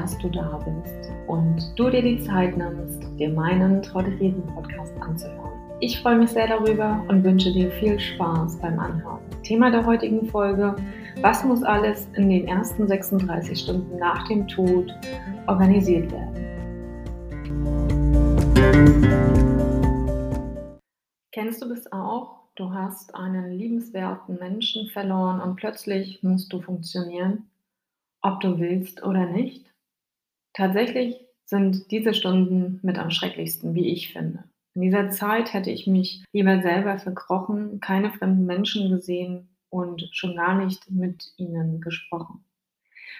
dass du da bist und du dir die Zeit nimmst, dir meinen Trau Podcast anzuhören. Ich freue mich sehr darüber und wünsche dir viel Spaß beim Anhören. Thema der heutigen Folge, was muss alles in den ersten 36 Stunden nach dem Tod organisiert werden? Kennst du das auch? Du hast einen liebenswerten Menschen verloren und plötzlich musst du funktionieren, ob du willst oder nicht. Tatsächlich sind diese Stunden mit am schrecklichsten, wie ich finde. In dieser Zeit hätte ich mich lieber selber verkrochen, keine fremden Menschen gesehen und schon gar nicht mit ihnen gesprochen.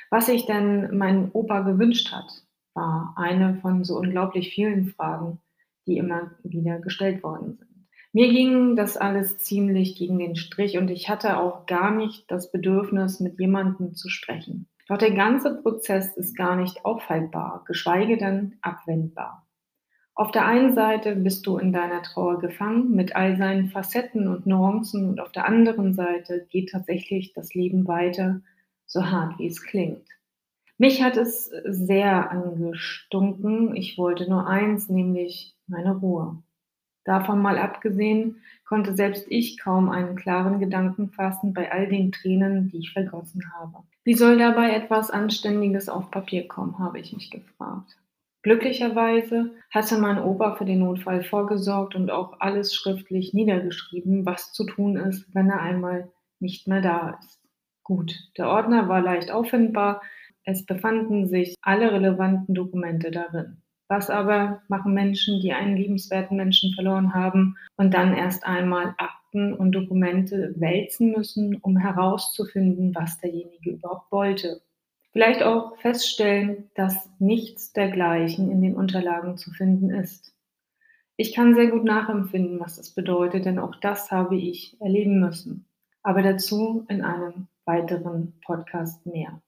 Was sich denn mein Opa gewünscht hat, war eine von so unglaublich vielen Fragen, die immer wieder gestellt worden sind. Mir ging das alles ziemlich gegen den Strich und ich hatte auch gar nicht das Bedürfnis, mit jemandem zu sprechen. Doch der ganze Prozess ist gar nicht aufhaltbar, geschweige denn abwendbar. Auf der einen Seite bist du in deiner Trauer gefangen mit all seinen Facetten und Nuancen und auf der anderen Seite geht tatsächlich das Leben weiter, so hart wie es klingt. Mich hat es sehr angestunken. Ich wollte nur eins, nämlich meine Ruhe. Davon mal abgesehen, konnte selbst ich kaum einen klaren Gedanken fassen bei all den Tränen, die ich vergossen habe. Wie soll dabei etwas Anständiges auf Papier kommen, habe ich mich gefragt. Glücklicherweise hatte mein Opa für den Notfall vorgesorgt und auch alles schriftlich niedergeschrieben, was zu tun ist, wenn er einmal nicht mehr da ist. Gut, der Ordner war leicht auffindbar, es befanden sich alle relevanten Dokumente darin. Was aber machen Menschen, die einen liebenswerten Menschen verloren haben und dann erst einmal Akten und Dokumente wälzen müssen, um herauszufinden, was derjenige überhaupt wollte? Vielleicht auch feststellen, dass nichts dergleichen in den Unterlagen zu finden ist. Ich kann sehr gut nachempfinden, was das bedeutet, denn auch das habe ich erleben müssen. Aber dazu in einem weiteren Podcast mehr.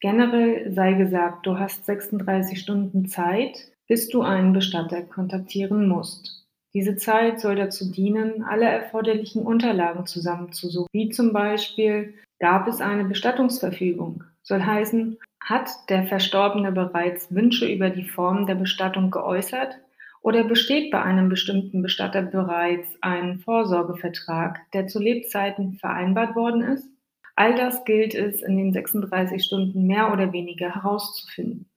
Generell sei gesagt, du hast 36 Stunden Zeit, bis du einen Bestatter kontaktieren musst. Diese Zeit soll dazu dienen, alle erforderlichen Unterlagen zusammenzusuchen, wie zum Beispiel gab es eine Bestattungsverfügung, soll heißen, hat der Verstorbene bereits Wünsche über die Form der Bestattung geäußert oder besteht bei einem bestimmten Bestatter bereits ein Vorsorgevertrag, der zu Lebzeiten vereinbart worden ist? All das gilt es in den 36 Stunden mehr oder weniger herauszufinden.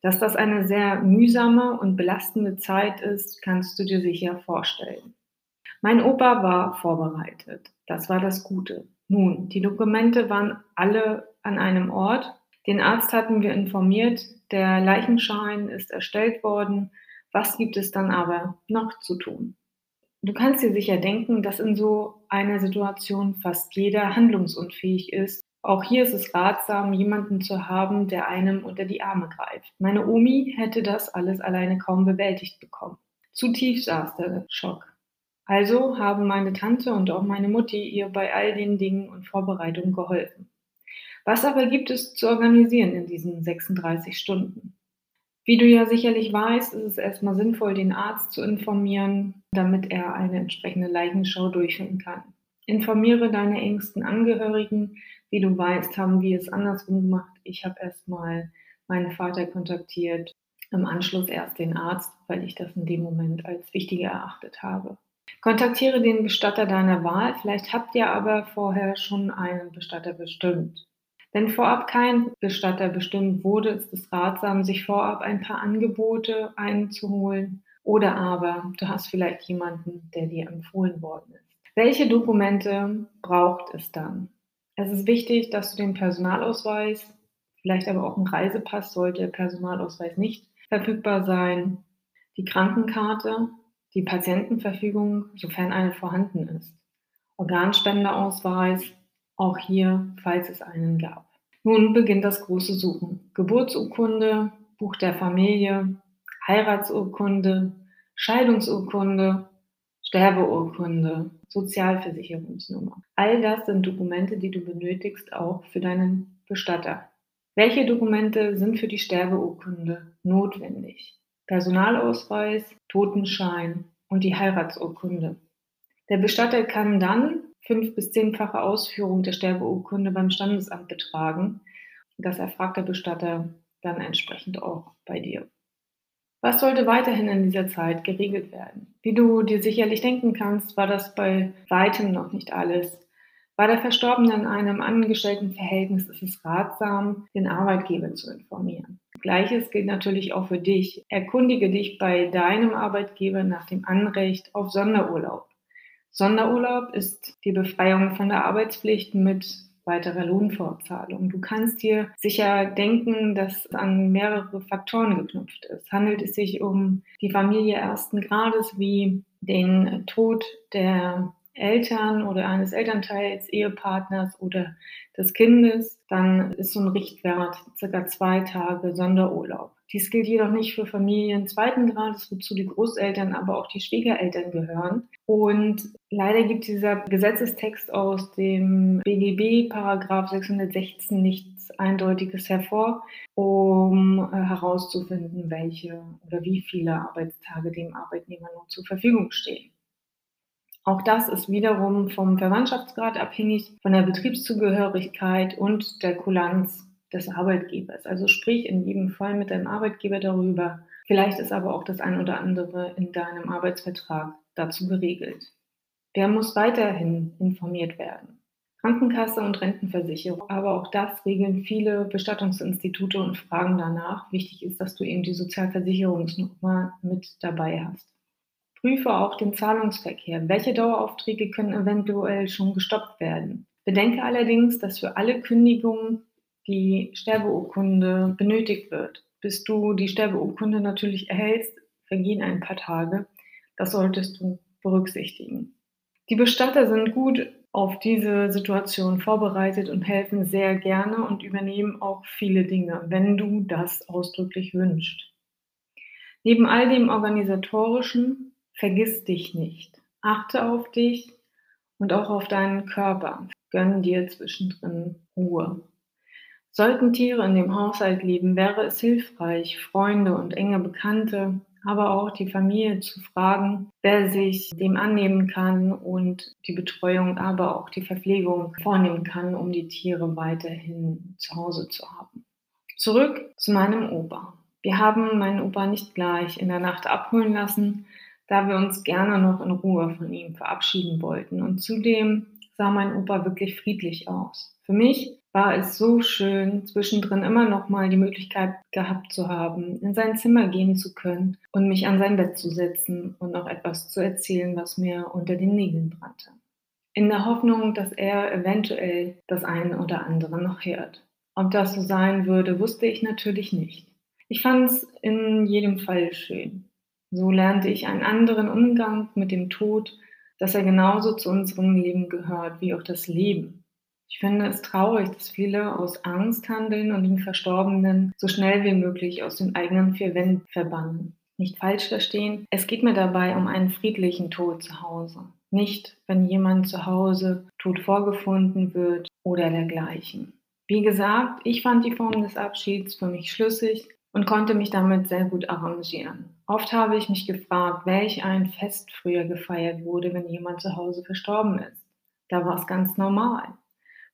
Dass das eine sehr mühsame und belastende Zeit ist, kannst du dir sicher vorstellen. Mein Opa war vorbereitet. Das war das Gute. Nun, die Dokumente waren alle an einem Ort. Den Arzt hatten wir informiert. Der Leichenschein ist erstellt worden. Was gibt es dann aber noch zu tun? Du kannst dir sicher denken, dass in so einer Situation fast jeder handlungsunfähig ist. Auch hier ist es ratsam, jemanden zu haben, der einem unter die Arme greift. Meine Omi hätte das alles alleine kaum bewältigt bekommen. Zu tief saß der Schock. Also haben meine Tante und auch meine Mutti ihr bei all den Dingen und Vorbereitungen geholfen. Was aber gibt es zu organisieren in diesen 36 Stunden? Wie du ja sicherlich weißt, ist es erstmal sinnvoll, den Arzt zu informieren, damit er eine entsprechende Leichenschau durchführen kann. Informiere deine engsten Angehörigen. Wie du weißt, haben wir es andersrum gemacht. Ich habe erstmal meinen Vater kontaktiert, im Anschluss erst den Arzt, weil ich das in dem Moment als wichtiger erachtet habe. Kontaktiere den Bestatter deiner Wahl. Vielleicht habt ihr aber vorher schon einen Bestatter bestimmt. Wenn vorab kein Bestatter bestimmt wurde, ist es ratsam, sich vorab ein paar Angebote einzuholen oder aber du hast vielleicht jemanden, der dir empfohlen worden ist. Welche Dokumente braucht es dann? Es ist wichtig, dass du den Personalausweis, vielleicht aber auch einen Reisepass, sollte der Personalausweis nicht verfügbar sein, die Krankenkarte, die Patientenverfügung, sofern eine vorhanden ist, Organspendeausweis, auch hier, falls es einen gab. Nun beginnt das große Suchen. Geburtsurkunde, Buch der Familie, Heiratsurkunde, Scheidungsurkunde, Sterbeurkunde, Sozialversicherungsnummer. All das sind Dokumente, die du benötigst auch für deinen Bestatter. Welche Dokumente sind für die Sterbeurkunde notwendig? Personalausweis, Totenschein und die Heiratsurkunde. Der Bestatter kann dann fünf- bis zehnfache Ausführung der Sterbeurkunde beim Standesamt betragen. Das erfragt der Bestatter dann entsprechend auch bei dir. Was sollte weiterhin in dieser Zeit geregelt werden? Wie du dir sicherlich denken kannst, war das bei weitem noch nicht alles. Bei der Verstorbene in einem Angestelltenverhältnis ist es ratsam, den Arbeitgeber zu informieren. Gleiches gilt natürlich auch für dich. Erkundige dich bei deinem Arbeitgeber nach dem Anrecht auf Sonderurlaub. Sonderurlaub ist die Befreiung von der Arbeitspflicht mit weiterer Lohnfortzahlung. Du kannst dir sicher denken, dass an mehrere Faktoren geknüpft ist. Handelt es sich um die Familie ersten Grades wie den Tod der Eltern oder eines Elternteils, Ehepartners oder des Kindes, dann ist so ein Richtwert circa zwei Tage Sonderurlaub. Dies gilt jedoch nicht für Familien zweiten Grades, wozu die Großeltern, aber auch die Schwiegereltern gehören. Und leider gibt dieser Gesetzestext aus dem BGB Paragraph 616 nichts Eindeutiges hervor, um äh, herauszufinden, welche oder wie viele Arbeitstage dem Arbeitnehmer nun zur Verfügung stehen. Auch das ist wiederum vom Verwandtschaftsgrad abhängig, von der Betriebszugehörigkeit und der Kulanz des Arbeitgebers. Also sprich in jedem Fall mit deinem Arbeitgeber darüber. Vielleicht ist aber auch das ein oder andere in deinem Arbeitsvertrag dazu geregelt. Wer muss weiterhin informiert werden? Krankenkasse und Rentenversicherung, aber auch das regeln viele Bestattungsinstitute und fragen danach. Wichtig ist, dass du eben die Sozialversicherungsnummer mit dabei hast. Prüfe auch den Zahlungsverkehr. Welche Daueraufträge können eventuell schon gestoppt werden? Bedenke allerdings, dass für alle Kündigungen die Sterbeurkunde benötigt wird. Bis du die Sterbeurkunde natürlich erhältst, vergehen ein paar Tage. Das solltest du berücksichtigen. Die Bestatter sind gut auf diese Situation vorbereitet und helfen sehr gerne und übernehmen auch viele Dinge, wenn du das ausdrücklich wünschst. Neben all dem organisatorischen Vergiss dich nicht. Achte auf dich und auch auf deinen Körper. Gönn dir zwischendrin Ruhe. Sollten Tiere in dem Haushalt leben, wäre es hilfreich, Freunde und enge Bekannte, aber auch die Familie zu fragen, wer sich dem annehmen kann und die Betreuung, aber auch die Verpflegung vornehmen kann, um die Tiere weiterhin zu Hause zu haben. Zurück zu meinem Opa. Wir haben meinen Opa nicht gleich in der Nacht abholen lassen, da wir uns gerne noch in Ruhe von ihm verabschieden wollten. Und zudem sah mein Opa wirklich friedlich aus. Für mich war es so schön, zwischendrin immer noch mal die Möglichkeit gehabt zu haben, in sein Zimmer gehen zu können und mich an sein Bett zu setzen und noch etwas zu erzählen, was mir unter den Nägeln brannte. In der Hoffnung, dass er eventuell das eine oder andere noch hört. Ob das so sein würde, wusste ich natürlich nicht. Ich fand es in jedem Fall schön. So lernte ich einen anderen Umgang mit dem Tod, dass er genauso zu unserem Leben gehört wie auch das Leben. Ich finde es traurig, dass viele aus Angst handeln und den Verstorbenen so schnell wie möglich aus den eigenen vier Wänden verbannen. Nicht falsch verstehen, es geht mir dabei um einen friedlichen Tod zu Hause. Nicht, wenn jemand zu Hause tot vorgefunden wird oder dergleichen. Wie gesagt, ich fand die Form des Abschieds für mich schlüssig und konnte mich damit sehr gut arrangieren. Oft habe ich mich gefragt, welch ein Fest früher gefeiert wurde, wenn jemand zu Hause verstorben ist. Da war es ganz normal.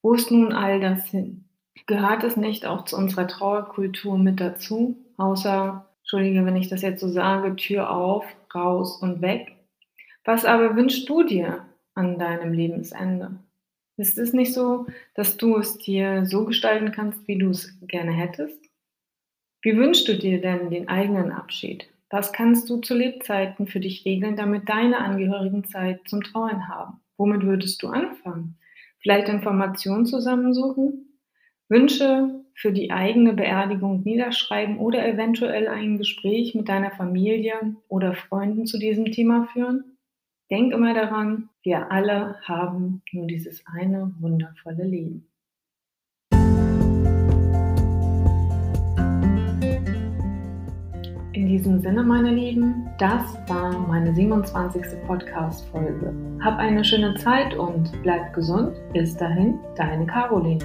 Wo ist nun all das hin? Gehört es nicht auch zu unserer Trauerkultur mit dazu? Außer, entschuldige, wenn ich das jetzt so sage, Tür auf, raus und weg. Was aber wünschst du dir an deinem Lebensende? Ist es nicht so, dass du es dir so gestalten kannst, wie du es gerne hättest? Wie wünschst du dir denn den eigenen Abschied? Was kannst du zu Lebzeiten für dich regeln, damit deine Angehörigen Zeit zum Trauern haben? Womit würdest du anfangen? Vielleicht Informationen zusammensuchen? Wünsche für die eigene Beerdigung niederschreiben oder eventuell ein Gespräch mit deiner Familie oder Freunden zu diesem Thema führen? Denk immer daran, wir alle haben nur dieses eine wundervolle Leben. Diesem Sinne, meine Lieben, das war meine 27. Podcast-Folge. Hab eine schöne Zeit und bleib gesund. Bis dahin, deine Caroline.